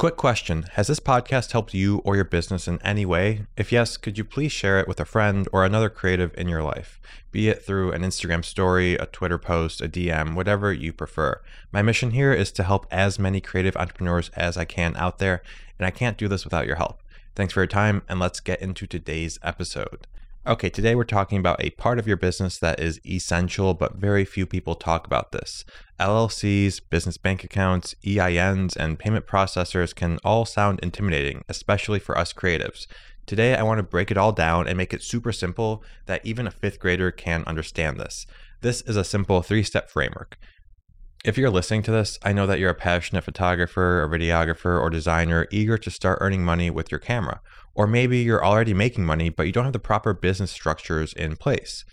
Quick question Has this podcast helped you or your business in any way? If yes, could you please share it with a friend or another creative in your life? Be it through an Instagram story, a Twitter post, a DM, whatever you prefer. My mission here is to help as many creative entrepreneurs as I can out there, and I can't do this without your help. Thanks for your time, and let's get into today's episode. Okay, today we're talking about a part of your business that is essential, but very few people talk about this. LLCs, business bank accounts, EINs, and payment processors can all sound intimidating, especially for us creatives. Today, I want to break it all down and make it super simple that even a fifth grader can understand this. This is a simple three step framework. If you're listening to this, I know that you're a passionate photographer, or videographer, or designer eager to start earning money with your camera. Or maybe you're already making money, but you don't have the proper business structures in place.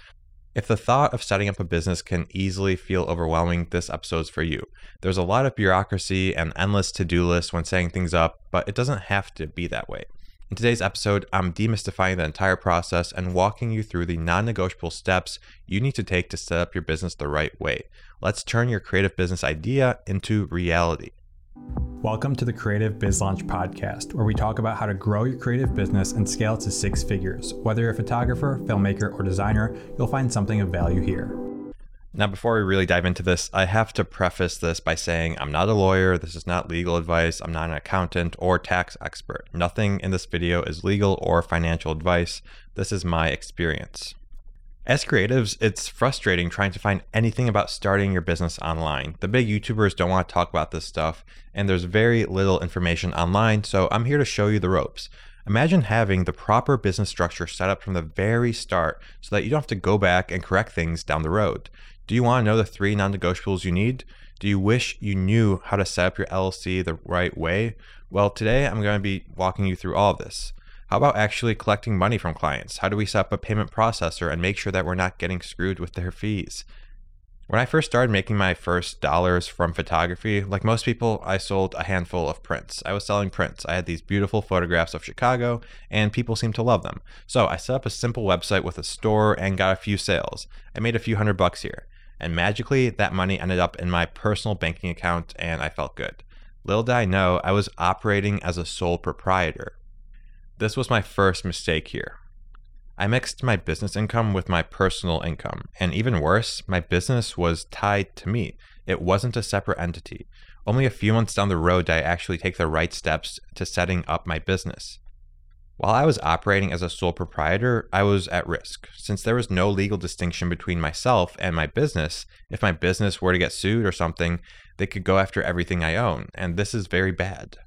If the thought of setting up a business can easily feel overwhelming, this episode's for you. There's a lot of bureaucracy and endless to do lists when setting things up, but it doesn't have to be that way. In today's episode, I'm demystifying the entire process and walking you through the non negotiable steps you need to take to set up your business the right way. Let's turn your creative business idea into reality. Welcome to the Creative Biz Launch Podcast, where we talk about how to grow your creative business and scale to six figures. Whether you're a photographer, filmmaker, or designer, you'll find something of value here. Now, before we really dive into this, I have to preface this by saying I'm not a lawyer, this is not legal advice, I'm not an accountant or tax expert. Nothing in this video is legal or financial advice. This is my experience. As creatives, it's frustrating trying to find anything about starting your business online. The big YouTubers don't want to talk about this stuff, and there's very little information online, so I'm here to show you the ropes. Imagine having the proper business structure set up from the very start so that you don't have to go back and correct things down the road. Do you want to know the three non negotiables you need? Do you wish you knew how to set up your LLC the right way? Well, today I'm going to be walking you through all of this. How about actually collecting money from clients? How do we set up a payment processor and make sure that we're not getting screwed with their fees? When I first started making my first dollars from photography, like most people, I sold a handful of prints. I was selling prints. I had these beautiful photographs of Chicago, and people seemed to love them. So I set up a simple website with a store and got a few sales. I made a few hundred bucks here. And magically, that money ended up in my personal banking account, and I felt good. Little did I know, I was operating as a sole proprietor. This was my first mistake here. I mixed my business income with my personal income, and even worse, my business was tied to me. It wasn't a separate entity. Only a few months down the road did I actually take the right steps to setting up my business. While I was operating as a sole proprietor, I was at risk. Since there was no legal distinction between myself and my business, if my business were to get sued or something, they could go after everything I own, and this is very bad.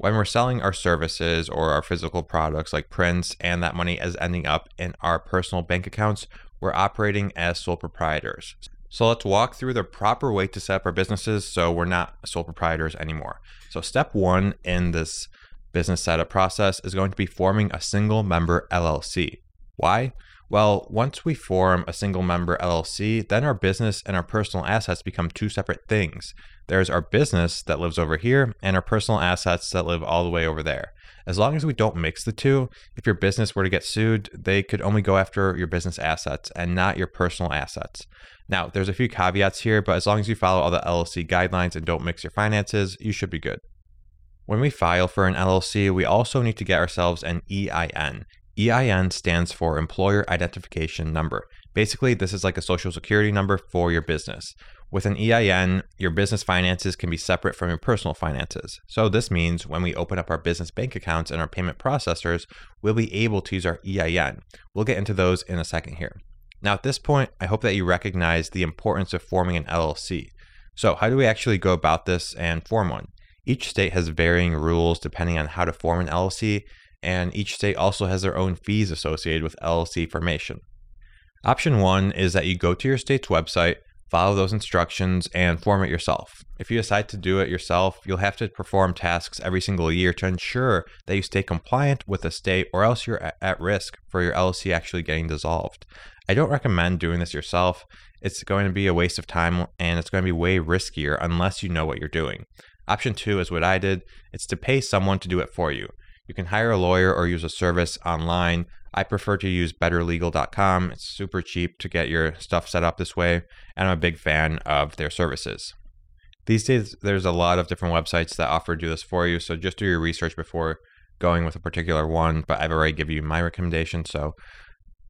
When we're selling our services or our physical products like prints and that money is ending up in our personal bank accounts, we're operating as sole proprietors. So let's walk through the proper way to set up our businesses so we're not sole proprietors anymore. So, step one in this business setup process is going to be forming a single member LLC. Why? Well, once we form a single member LLC, then our business and our personal assets become two separate things. There's our business that lives over here and our personal assets that live all the way over there. As long as we don't mix the two, if your business were to get sued, they could only go after your business assets and not your personal assets. Now, there's a few caveats here, but as long as you follow all the LLC guidelines and don't mix your finances, you should be good. When we file for an LLC, we also need to get ourselves an EIN. EIN stands for Employer Identification Number. Basically, this is like a social security number for your business. With an EIN, your business finances can be separate from your personal finances. So, this means when we open up our business bank accounts and our payment processors, we'll be able to use our EIN. We'll get into those in a second here. Now, at this point, I hope that you recognize the importance of forming an LLC. So, how do we actually go about this and form one? Each state has varying rules depending on how to form an LLC, and each state also has their own fees associated with LLC formation. Option one is that you go to your state's website, follow those instructions, and form it yourself. If you decide to do it yourself, you'll have to perform tasks every single year to ensure that you stay compliant with the state, or else you're at risk for your LLC actually getting dissolved. I don't recommend doing this yourself. It's going to be a waste of time and it's going to be way riskier unless you know what you're doing. Option two is what I did it's to pay someone to do it for you. You can hire a lawyer or use a service online. I prefer to use betterlegal.com. It's super cheap to get your stuff set up this way, and I'm a big fan of their services. These days, there's a lot of different websites that offer to do this for you. So just do your research before going with a particular one. But I've already given you my recommendation. So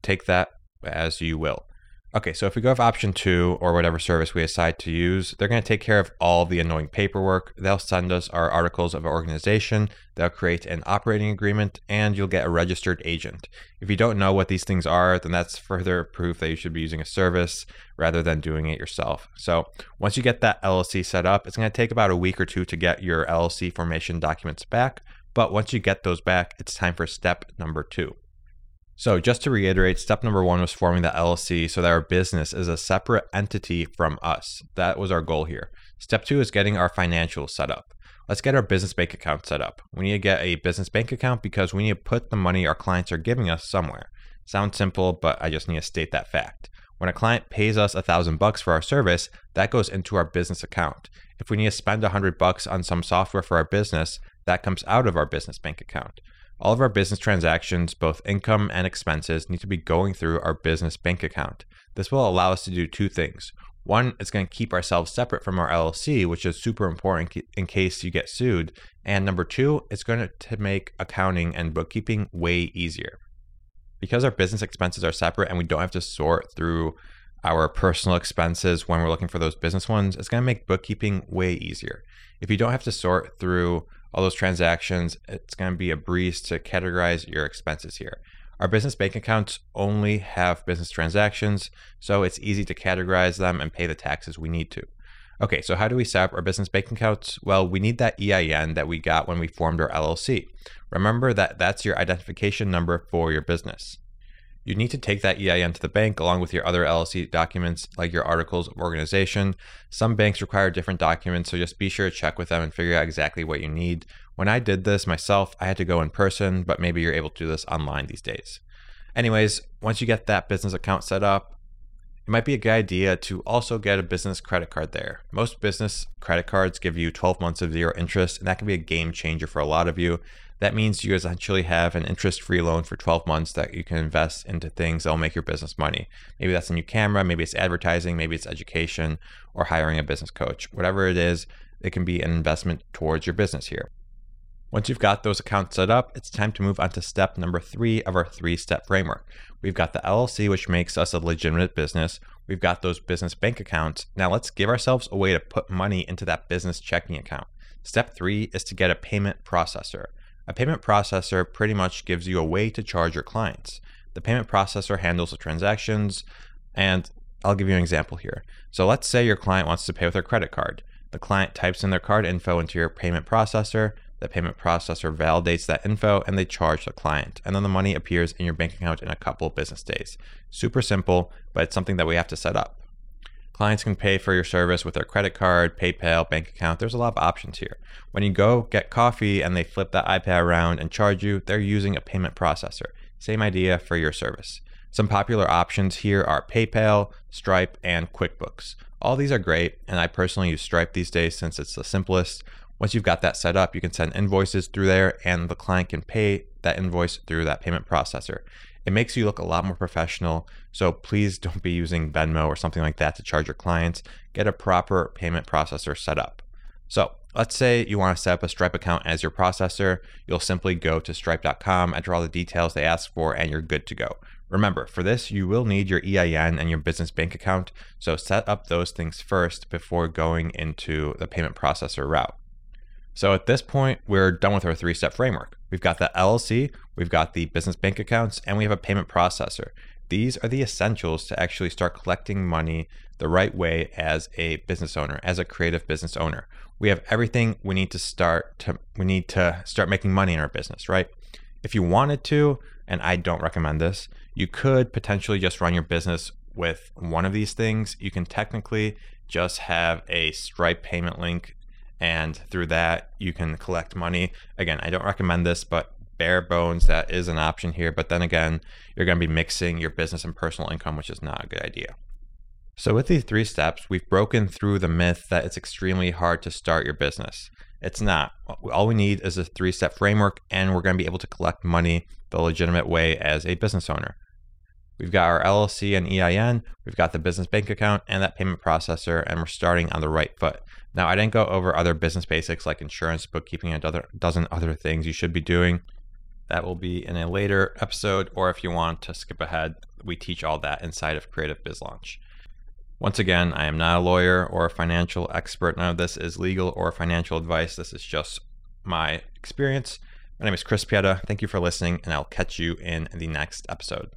take that as you will. Okay, so if we go with option two or whatever service we decide to use, they're going to take care of all the annoying paperwork. They'll send us our articles of organization, they'll create an operating agreement, and you'll get a registered agent. If you don't know what these things are, then that's further proof that you should be using a service rather than doing it yourself. So once you get that LLC set up, it's going to take about a week or two to get your LLC formation documents back. But once you get those back, it's time for step number two. So, just to reiterate, step number one was forming the LLC so that our business is a separate entity from us. That was our goal here. Step two is getting our financials set up. Let's get our business bank account set up. We need to get a business bank account because we need to put the money our clients are giving us somewhere. Sounds simple, but I just need to state that fact. When a client pays us a thousand bucks for our service, that goes into our business account. If we need to spend a hundred bucks on some software for our business, that comes out of our business bank account. All of our business transactions, both income and expenses, need to be going through our business bank account. This will allow us to do two things. One, it's going to keep ourselves separate from our LLC, which is super important in case you get sued. And number two, it's going to make accounting and bookkeeping way easier. Because our business expenses are separate and we don't have to sort through our personal expenses when we're looking for those business ones, it's going to make bookkeeping way easier. If you don't have to sort through all those transactions, it's going to be a breeze to categorize your expenses here. Our business bank accounts only have business transactions, so it's easy to categorize them and pay the taxes we need to. Okay, so how do we set up our business bank accounts? Well, we need that EIN that we got when we formed our LLC. Remember that that's your identification number for your business. You need to take that EIN to the bank along with your other LLC documents like your articles of organization. Some banks require different documents, so just be sure to check with them and figure out exactly what you need. When I did this myself, I had to go in person, but maybe you're able to do this online these days. Anyways, once you get that business account set up, it might be a good idea to also get a business credit card there. Most business credit cards give you 12 months of zero interest, and that can be a game changer for a lot of you. That means you essentially have an interest free loan for 12 months that you can invest into things that will make your business money. Maybe that's a new camera, maybe it's advertising, maybe it's education, or hiring a business coach. Whatever it is, it can be an investment towards your business here. Once you've got those accounts set up, it's time to move on to step number three of our three step framework. We've got the LLC, which makes us a legitimate business. We've got those business bank accounts. Now let's give ourselves a way to put money into that business checking account. Step three is to get a payment processor. A payment processor pretty much gives you a way to charge your clients. The payment processor handles the transactions, and I'll give you an example here. So let's say your client wants to pay with their credit card. The client types in their card info into your payment processor. The payment processor validates that info and they charge the client. And then the money appears in your bank account in a couple business days. Super simple, but it's something that we have to set up. Clients can pay for your service with their credit card, PayPal, bank account. There's a lot of options here. When you go get coffee and they flip that iPad around and charge you, they're using a payment processor. Same idea for your service. Some popular options here are PayPal, Stripe, and QuickBooks. All these are great, and I personally use Stripe these days since it's the simplest. Once you've got that set up, you can send invoices through there and the client can pay that invoice through that payment processor. It makes you look a lot more professional. So please don't be using Venmo or something like that to charge your clients. Get a proper payment processor set up. So let's say you want to set up a Stripe account as your processor. You'll simply go to stripe.com, enter all the details they ask for, and you're good to go. Remember, for this, you will need your EIN and your business bank account. So set up those things first before going into the payment processor route. So at this point, we're done with our three step framework. We've got the LLC, we've got the business bank accounts, and we have a payment processor. These are the essentials to actually start collecting money the right way as a business owner, as a creative business owner. We have everything we need to start to we need to start making money in our business, right? If you wanted to, and I don't recommend this, you could potentially just run your business with one of these things. You can technically just have a Stripe payment link and through that you can collect money. Again, I don't recommend this, but bare bones that is an option here. But then again, you're going to be mixing your business and personal income, which is not a good idea. So, with these three steps, we've broken through the myth that it's extremely hard to start your business. It's not. All we need is a three step framework, and we're going to be able to collect money the legitimate way as a business owner. We've got our LLC and EIN, we've got the business bank account and that payment processor, and we're starting on the right foot. Now, I didn't go over other business basics like insurance, bookkeeping, and a dozen other things you should be doing. That will be in a later episode, or if you want to skip ahead, we teach all that inside of Creative Biz Launch. Once again, I am not a lawyer or a financial expert. None of this is legal or financial advice. This is just my experience. My name is Chris Pieta. Thank you for listening, and I'll catch you in the next episode.